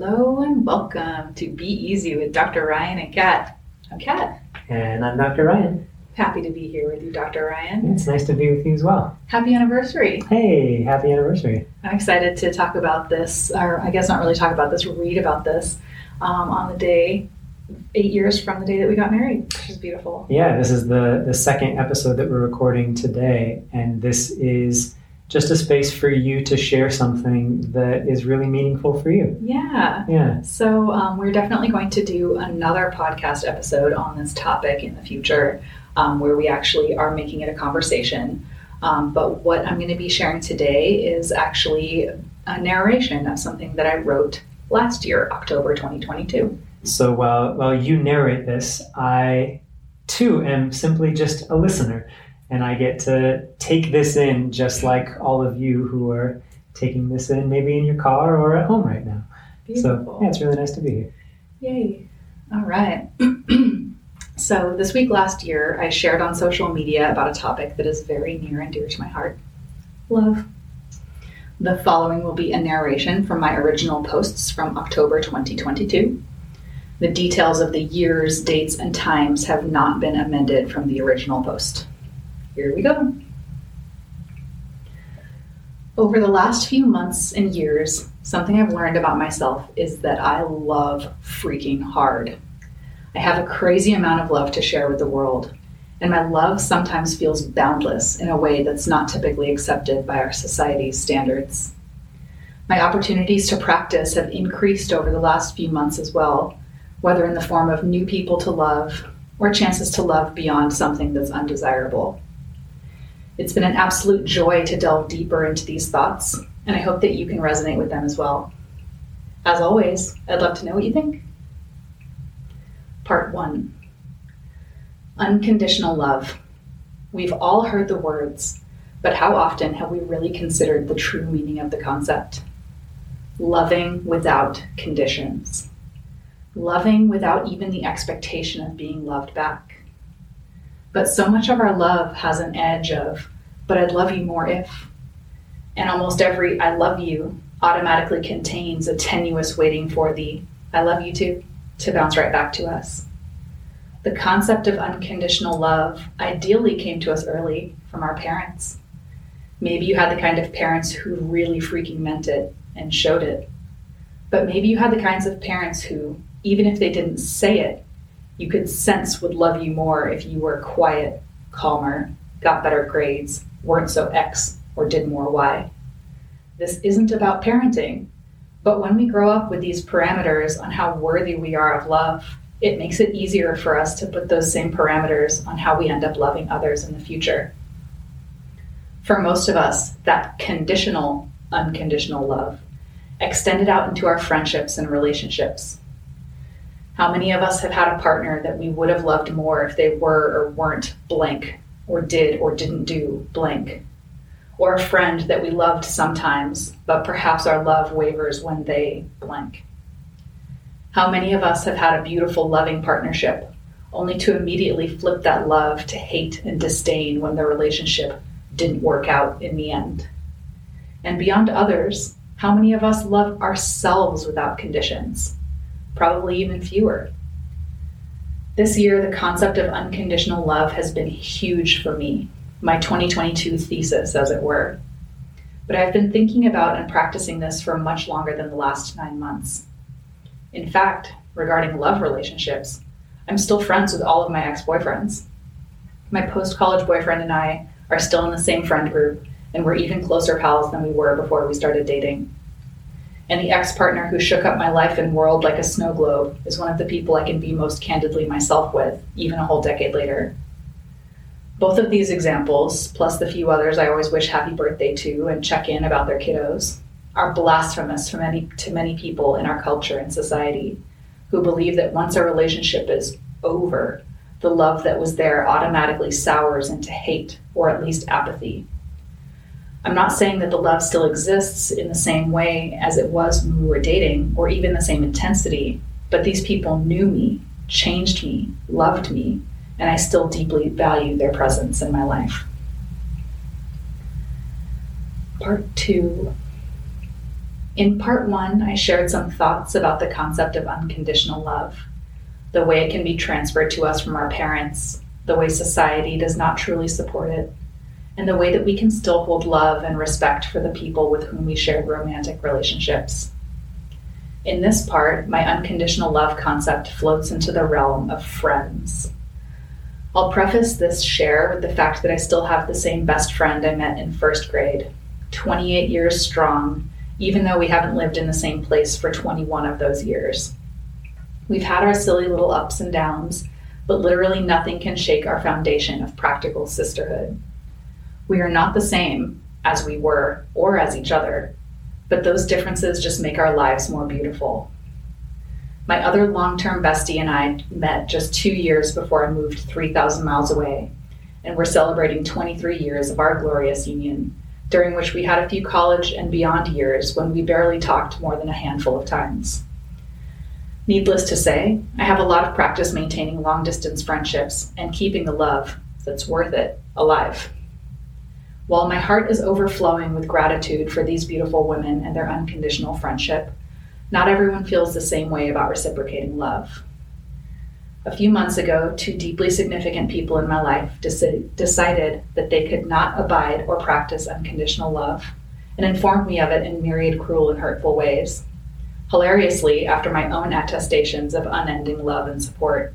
Hello and welcome to Be Easy with Dr. Ryan and Kat. I'm Kat. And I'm Dr. Ryan. Happy to be here with you, Dr. Ryan. It's nice to be with you as well. Happy anniversary. Hey, happy anniversary. I'm excited to talk about this, or I guess not really talk about this, read about this um, on the day, eight years from the day that we got married, which is beautiful. Yeah, this is the, the second episode that we're recording today, and this is just a space for you to share something that is really meaningful for you. Yeah. Yeah. So um, we're definitely going to do another podcast episode on this topic in the future, um, where we actually are making it a conversation. Um, but what I'm going to be sharing today is actually a narration of something that I wrote last year, October 2022. So while while you narrate this, I too am simply just a listener and I get to take this in just like all of you who are taking this in maybe in your car or at home right now. Beautiful. So yeah, it's really nice to be here. Yay. All right. so, this week last year, I shared on social media about a topic that is very near and dear to my heart love. The following will be a narration from my original posts from October 2022. The details of the years, dates, and times have not been amended from the original post. Here we go. Over the last few months and years, something I've learned about myself is that I love freaking hard. I have a crazy amount of love to share with the world, and my love sometimes feels boundless in a way that's not typically accepted by our society's standards. My opportunities to practice have increased over the last few months as well, whether in the form of new people to love or chances to love beyond something that's undesirable. It's been an absolute joy to delve deeper into these thoughts, and I hope that you can resonate with them as well. As always, I'd love to know what you think. Part 1 Unconditional Love. We've all heard the words, but how often have we really considered the true meaning of the concept? Loving without conditions. Loving without even the expectation of being loved back but so much of our love has an edge of, but I'd love you more if. And almost every I love you automatically contains a tenuous waiting for the I love you too to bounce right back to us. The concept of unconditional love ideally came to us early from our parents. Maybe you had the kind of parents who really freaking meant it and showed it. But maybe you had the kinds of parents who, even if they didn't say it, you could sense would love you more if you were quiet, calmer, got better grades, weren't so X, or did more Y. This isn't about parenting, but when we grow up with these parameters on how worthy we are of love, it makes it easier for us to put those same parameters on how we end up loving others in the future. For most of us, that conditional, unconditional love extended out into our friendships and relationships how many of us have had a partner that we would have loved more if they were or weren't blank, or did or didn't do blank? Or a friend that we loved sometimes, but perhaps our love wavers when they blank? How many of us have had a beautiful, loving partnership, only to immediately flip that love to hate and disdain when the relationship didn't work out in the end? And beyond others, how many of us love ourselves without conditions? Probably even fewer. This year, the concept of unconditional love has been huge for me, my 2022 thesis, as it were. But I've been thinking about and practicing this for much longer than the last nine months. In fact, regarding love relationships, I'm still friends with all of my ex boyfriends. My post college boyfriend and I are still in the same friend group, and we're even closer pals than we were before we started dating and the ex partner who shook up my life and world like a snow globe is one of the people I can be most candidly myself with, even a whole decade later. Both of these examples, plus the few others I always wish happy birthday to and check in about their kiddos, are blasphemous many, to many people in our culture and society who believe that once a relationship is over, the love that was there automatically sours into hate or at least apathy. I'm not saying that the love still exists in the same way as it was when we were dating, or even the same intensity, but these people knew me, changed me, loved me, and I still deeply value their presence in my life. Part two In part one, I shared some thoughts about the concept of unconditional love, the way it can be transferred to us from our parents, the way society does not truly support it, and the way that we can still hold love and respect for the people with whom we share romantic relationships. In this part, my unconditional love concept floats into the realm of friends. I'll preface this share with the fact that I still have the same best friend I met in first grade, 28 years strong, even though we haven't lived in the same place for 21 of those years. We've had our silly little ups and downs, but literally nothing can shake our foundation of practical sisterhood. We are not the same as we were or as each other, but those differences just make our lives more beautiful. My other long term bestie and I met just two years before I moved 3,000 miles away, and we're celebrating 23 years of our glorious union, during which we had a few college and beyond years when we barely talked more than a handful of times. Needless to say, I have a lot of practice maintaining long distance friendships and keeping the love that's worth it alive. While my heart is overflowing with gratitude for these beautiful women and their unconditional friendship, not everyone feels the same way about reciprocating love. A few months ago, two deeply significant people in my life deci- decided that they could not abide or practice unconditional love and informed me of it in myriad cruel and hurtful ways. Hilariously, after my own attestations of unending love and support.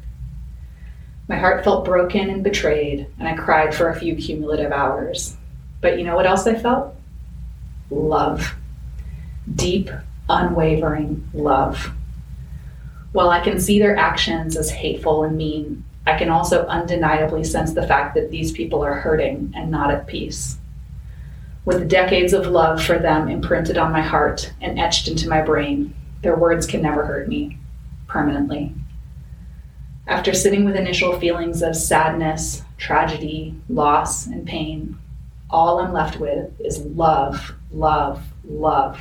My heart felt broken and betrayed, and I cried for a few cumulative hours. But you know what else I felt? Love. Deep, unwavering love. While I can see their actions as hateful and mean, I can also undeniably sense the fact that these people are hurting and not at peace. With decades of love for them imprinted on my heart and etched into my brain, their words can never hurt me permanently. After sitting with initial feelings of sadness, tragedy, loss, and pain, all I'm left with is love, love, love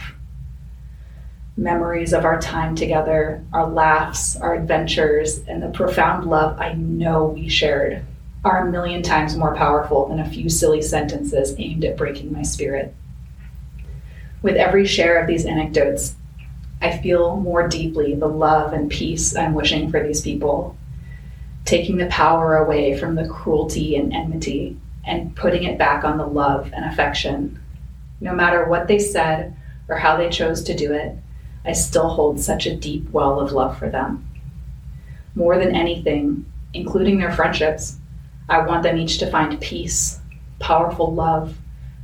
memories of our time together, our laughs, our adventures, and the profound love I know we shared are a million times more powerful than a few silly sentences aimed at breaking my spirit. With every share of these anecdotes, I feel more deeply the love and peace I'm wishing for these people, taking the power away from the cruelty and enmity and putting it back on the love and affection. No matter what they said or how they chose to do it, I still hold such a deep well of love for them. More than anything, including their friendships, I want them each to find peace, powerful love,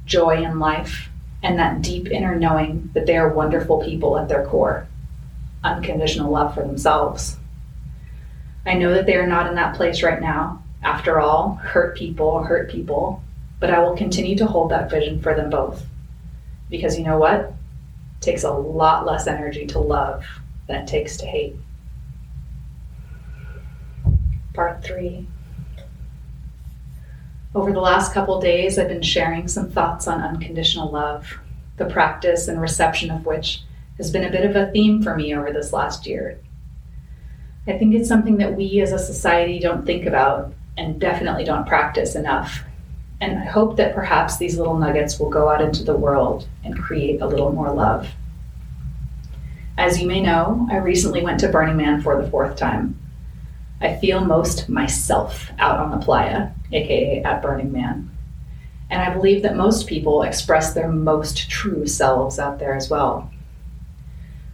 joy in life, and that deep inner knowing that they are wonderful people at their core, unconditional love for themselves. I know that they are not in that place right now. After all, hurt people hurt people, but I will continue to hold that vision for them both. Because you know what? It takes a lot less energy to love than it takes to hate. Part three. Over the last couple days, I've been sharing some thoughts on unconditional love, the practice and reception of which has been a bit of a theme for me over this last year. I think it's something that we as a society don't think about and definitely don't practice enough. And I hope that perhaps these little nuggets will go out into the world and create a little more love. As you may know, I recently went to Burning Man for the fourth time. I feel most myself out on the playa, aka at Burning Man. And I believe that most people express their most true selves out there as well.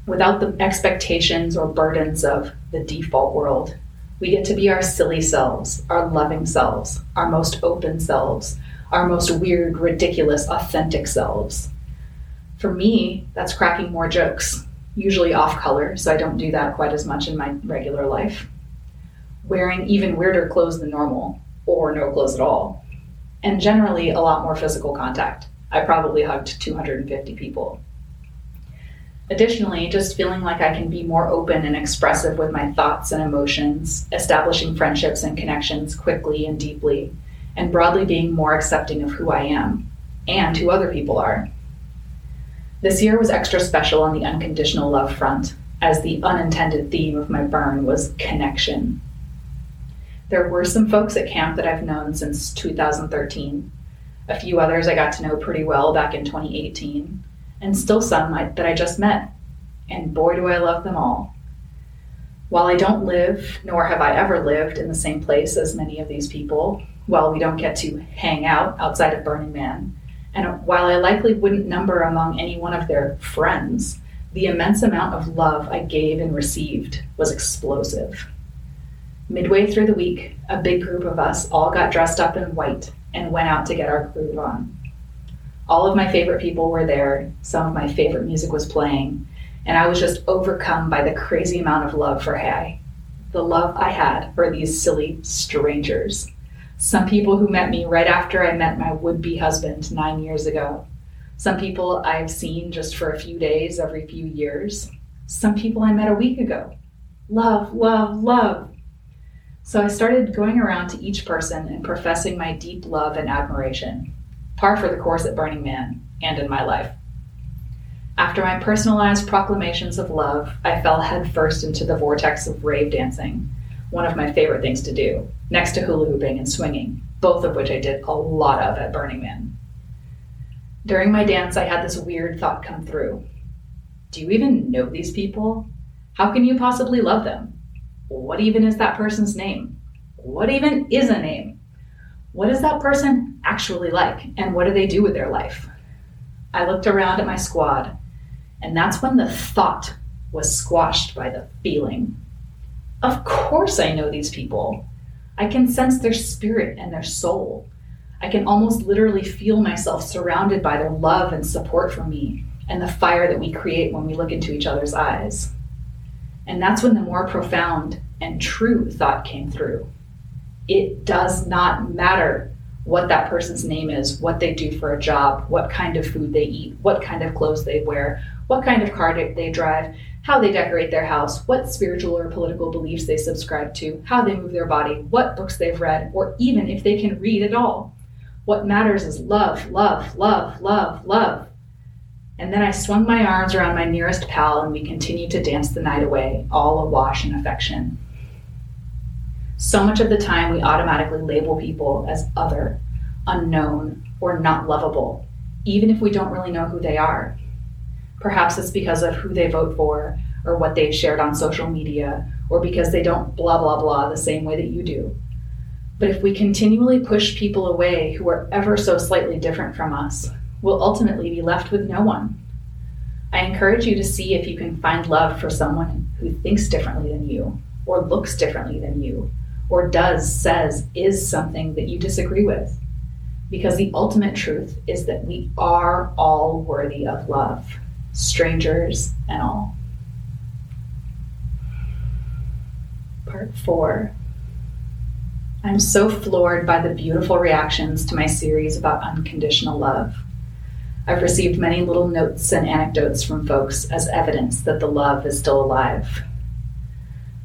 Without the expectations or burdens of the default world, we get to be our silly selves, our loving selves, our most open selves, our most weird, ridiculous, authentic selves. For me, that's cracking more jokes, usually off color, so I don't do that quite as much in my regular life. Wearing even weirder clothes than normal, or no clothes at all. And generally, a lot more physical contact. I probably hugged 250 people. Additionally, just feeling like I can be more open and expressive with my thoughts and emotions, establishing friendships and connections quickly and deeply, and broadly being more accepting of who I am and who other people are. This year was extra special on the unconditional love front, as the unintended theme of my burn was connection. There were some folks at camp that I've known since 2013, a few others I got to know pretty well back in 2018 and still some that I just met. And boy, do I love them all. While I don't live, nor have I ever lived, in the same place as many of these people, while we don't get to hang out outside of Burning Man, and while I likely wouldn't number among any one of their friends, the immense amount of love I gave and received was explosive. Midway through the week, a big group of us all got dressed up in white and went out to get our groove on. All of my favorite people were there, some of my favorite music was playing, and I was just overcome by the crazy amount of love for Hay. The love I had for these silly strangers. Some people who met me right after I met my would be husband nine years ago. Some people I've seen just for a few days every few years. Some people I met a week ago. Love, love, love. So I started going around to each person and professing my deep love and admiration, par for the course at Burning Man and in my life. After my personalized proclamations of love, I fell headfirst into the vortex of rave dancing, one of my favorite things to do, next to hula hooping and swinging, both of which I did a lot of at Burning Man. During my dance, I had this weird thought come through Do you even know these people? How can you possibly love them? What even is that person's name? What even is a name? What is that person actually like? And what do they do with their life? I looked around at my squad, and that's when the thought was squashed by the feeling. Of course, I know these people. I can sense their spirit and their soul. I can almost literally feel myself surrounded by their love and support for me and the fire that we create when we look into each other's eyes. And that's when the more profound and true thought came through. It does not matter what that person's name is, what they do for a job, what kind of food they eat, what kind of clothes they wear, what kind of car they drive, how they decorate their house, what spiritual or political beliefs they subscribe to, how they move their body, what books they've read, or even if they can read at all. What matters is love, love, love, love, love. And then I swung my arms around my nearest pal and we continued to dance the night away, all awash in affection. So much of the time, we automatically label people as other, unknown, or not lovable, even if we don't really know who they are. Perhaps it's because of who they vote for, or what they've shared on social media, or because they don't blah blah blah the same way that you do. But if we continually push people away who are ever so slightly different from us, we'll ultimately be left with no one. I encourage you to see if you can find love for someone who thinks differently than you, or looks differently than you, or does, says, is something that you disagree with. Because the ultimate truth is that we are all worthy of love, strangers and all. Part four. I'm so floored by the beautiful reactions to my series about unconditional love. I've received many little notes and anecdotes from folks as evidence that the love is still alive.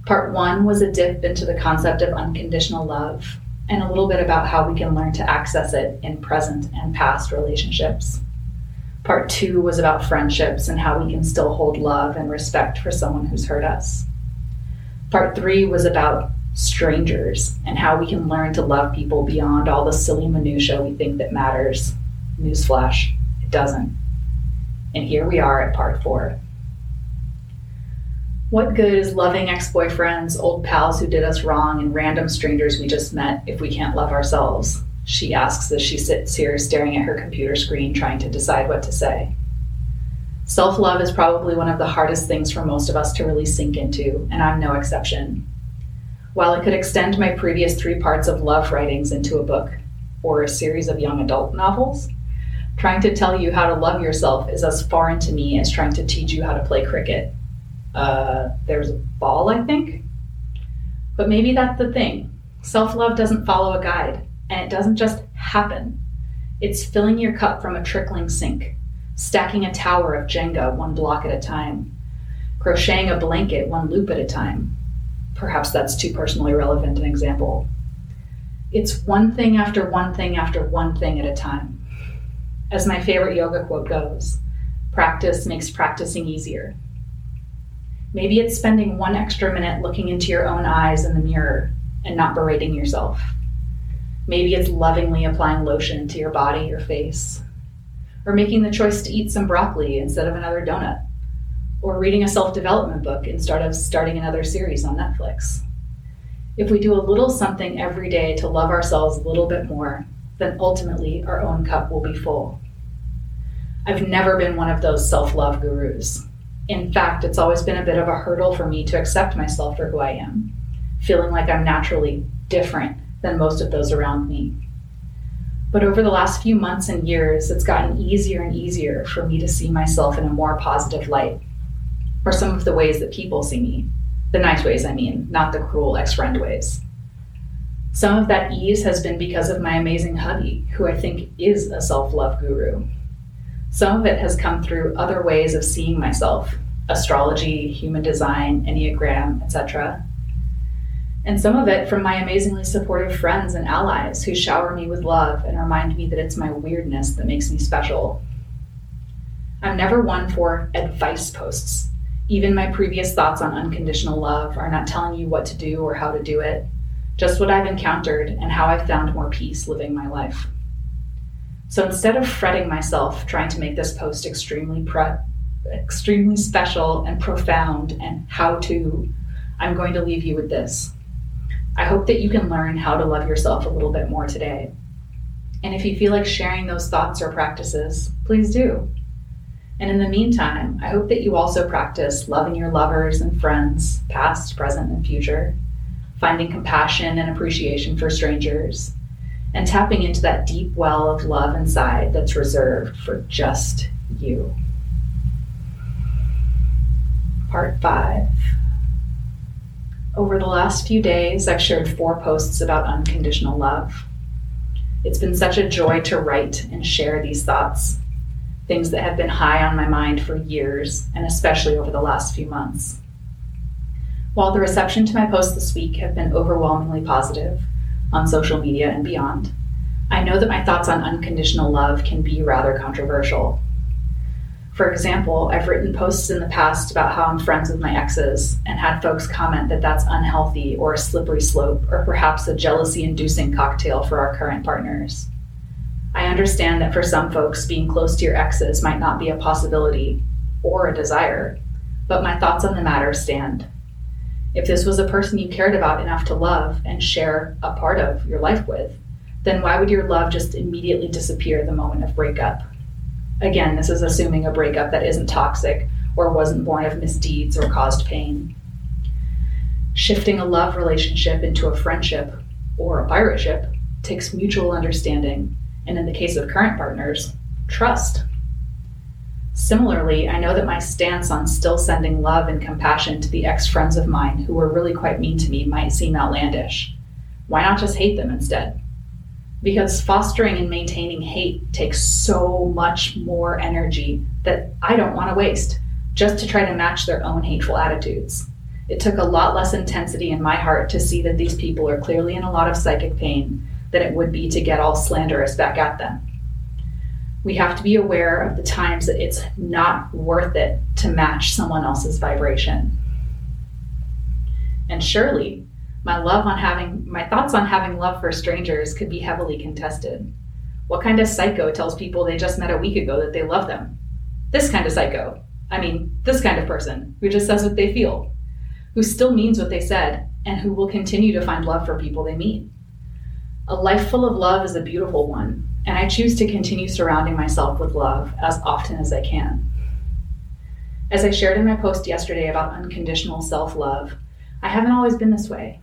Part one was a dip into the concept of unconditional love and a little bit about how we can learn to access it in present and past relationships. Part two was about friendships and how we can still hold love and respect for someone who's hurt us. Part three was about strangers and how we can learn to love people beyond all the silly minutiae we think that matters. Newsflash it doesn't. And here we are at part four. What good is loving ex boyfriends, old pals who did us wrong, and random strangers we just met if we can't love ourselves? She asks as she sits here staring at her computer screen, trying to decide what to say. Self love is probably one of the hardest things for most of us to really sink into, and I'm no exception. While I could extend my previous three parts of love writings into a book or a series of young adult novels, Trying to tell you how to love yourself is as foreign to me as trying to teach you how to play cricket. Uh, there's a ball, I think. But maybe that's the thing. Self love doesn't follow a guide, and it doesn't just happen. It's filling your cup from a trickling sink, stacking a tower of Jenga one block at a time, crocheting a blanket one loop at a time. Perhaps that's too personally relevant an example. It's one thing after one thing after one thing at a time. As my favorite yoga quote goes, practice makes practicing easier. Maybe it's spending one extra minute looking into your own eyes in the mirror and not berating yourself. Maybe it's lovingly applying lotion to your body or face. or making the choice to eat some broccoli instead of another donut, or reading a self development book instead of starting another series on Netflix. If we do a little something every day to love ourselves a little bit more, then ultimately our own cup will be full. I've never been one of those self love gurus. In fact, it's always been a bit of a hurdle for me to accept myself for who I am, feeling like I'm naturally different than most of those around me. But over the last few months and years, it's gotten easier and easier for me to see myself in a more positive light, or some of the ways that people see me. The nice ways, I mean, not the cruel ex friend ways. Some of that ease has been because of my amazing hubby, who I think is a self love guru. Some of it has come through other ways of seeing myself astrology, human design, Enneagram, etc and some of it from my amazingly supportive friends and allies who shower me with love and remind me that it's my weirdness that makes me special. I'm never one for advice posts. Even my previous thoughts on unconditional love are not telling you what to do or how to do it, just what I've encountered and how I've found more peace living my life. So instead of fretting myself trying to make this post extremely pre- extremely special and profound and how to, I'm going to leave you with this. I hope that you can learn how to love yourself a little bit more today. And if you feel like sharing those thoughts or practices, please do. And in the meantime, I hope that you also practice loving your lovers and friends, past, present, and future, finding compassion and appreciation for strangers, and tapping into that deep well of love inside that's reserved for just you. Part 5 over the last few days, I've shared four posts about unconditional love. It's been such a joy to write and share these thoughts, things that have been high on my mind for years, and especially over the last few months. While the reception to my posts this week have been overwhelmingly positive on social media and beyond, I know that my thoughts on unconditional love can be rather controversial. For example, I've written posts in the past about how I'm friends with my exes and had folks comment that that's unhealthy or a slippery slope or perhaps a jealousy inducing cocktail for our current partners. I understand that for some folks, being close to your exes might not be a possibility or a desire, but my thoughts on the matter stand. If this was a person you cared about enough to love and share a part of your life with, then why would your love just immediately disappear the moment of breakup? Again, this is assuming a breakup that isn't toxic or wasn't born of misdeeds or caused pain. Shifting a love relationship into a friendship or a pirateship takes mutual understanding, and in the case of current partners, trust. Similarly, I know that my stance on still sending love and compassion to the ex friends of mine who were really quite mean to me might seem outlandish. Why not just hate them instead? because fostering and maintaining hate takes so much more energy that I don't want to waste just to try to match their own hateful attitudes. It took a lot less intensity in my heart to see that these people are clearly in a lot of psychic pain than it would be to get all slanderous back at them. We have to be aware of the times that it's not worth it to match someone else's vibration. And surely, my love on having my thoughts on having love for strangers could be heavily contested. What kind of psycho tells people they just met a week ago that they love them? This kind of psycho. I mean, this kind of person who just says what they feel, who still means what they said, and who will continue to find love for people they meet. A life full of love is a beautiful one, and I choose to continue surrounding myself with love as often as I can. As I shared in my post yesterday about unconditional self love, I haven't always been this way.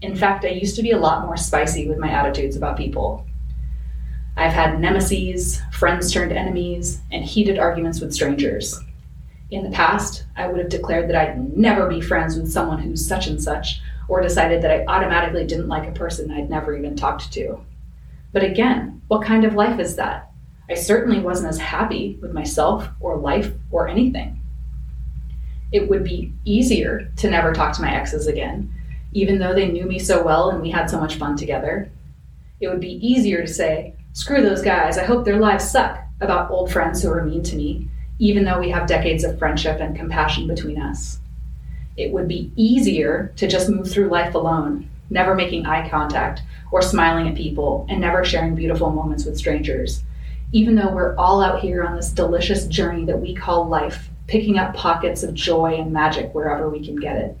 In fact, I used to be a lot more spicy with my attitudes about people. I've had nemesis, friends turned enemies, and heated arguments with strangers. In the past, I would have declared that I'd never be friends with someone who's such and such, or decided that I automatically didn't like a person I'd never even talked to. But again, what kind of life is that? I certainly wasn't as happy with myself or life or anything. It would be easier to never talk to my exes again even though they knew me so well and we had so much fun together. It would be easier to say, screw those guys, I hope their lives suck, about old friends who are mean to me, even though we have decades of friendship and compassion between us. It would be easier to just move through life alone, never making eye contact or smiling at people and never sharing beautiful moments with strangers, even though we're all out here on this delicious journey that we call life, picking up pockets of joy and magic wherever we can get it.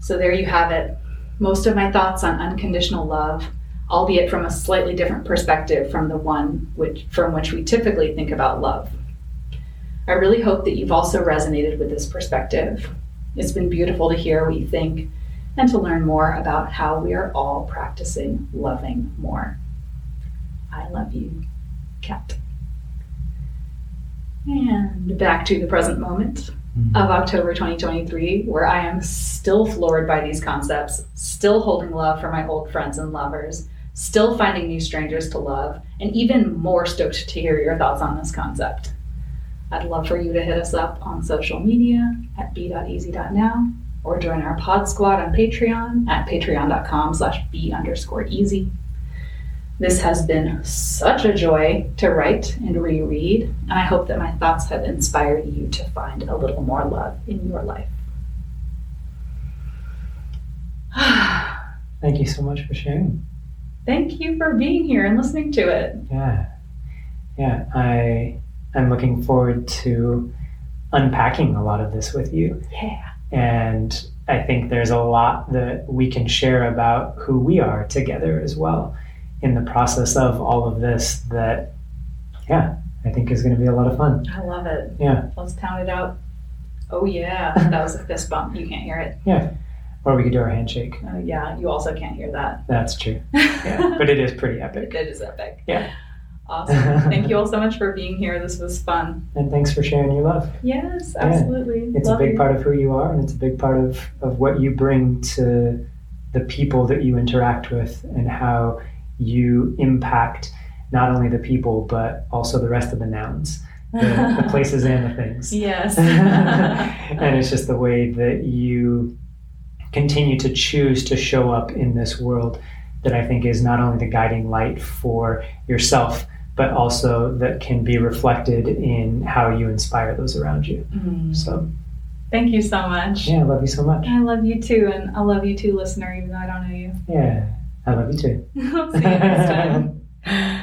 So, there you have it. Most of my thoughts on unconditional love, albeit from a slightly different perspective from the one which, from which we typically think about love. I really hope that you've also resonated with this perspective. It's been beautiful to hear what you think and to learn more about how we are all practicing loving more. I love you, Kat. And back to the present moment mm-hmm. of October 2023, where I am still floored by these concepts, still holding love for my old friends and lovers, still finding new strangers to love, and even more stoked to hear your thoughts on this concept. I'd love for you to hit us up on social media at be.easy.now or join our pod squad on Patreon at patreon.com slash be underscore easy. This has been such a joy to write and reread, and I hope that my thoughts have inspired you to find a little more love in your life. Thank you so much for sharing. Thank you for being here and listening to it. Yeah. Yeah. I I'm looking forward to unpacking a lot of this with you. Yeah. And I think there's a lot that we can share about who we are together as well in the process of all of this that, yeah, I think is going to be a lot of fun. I love it. Yeah. Let's count it out. Oh, yeah. That was a fist bump. You can't hear it. Yeah. Or we could do our handshake. Uh, yeah, you also can't hear that. That's true. Yeah. but it is pretty epic. It is epic. Yeah. Awesome. Thank you all so much for being here. This was fun. And thanks for sharing your love. Yes, Yeah. absolutely. It's Love a big you. part of who you are, and it's a big part of, of what you bring to the people that you interact with and how you impact not only the people, but also the rest of the nouns, the, the places and the things. Yes. and it's just the way that you continue to choose to show up in this world that I think is not only the guiding light for yourself, but also that can be reflected in how you inspire those around you. Mm. So, Thank you so much. yeah, I love you so much. I love you too, and I love you too, listener, even though I don't know you. Yeah, I love you too. See you next time.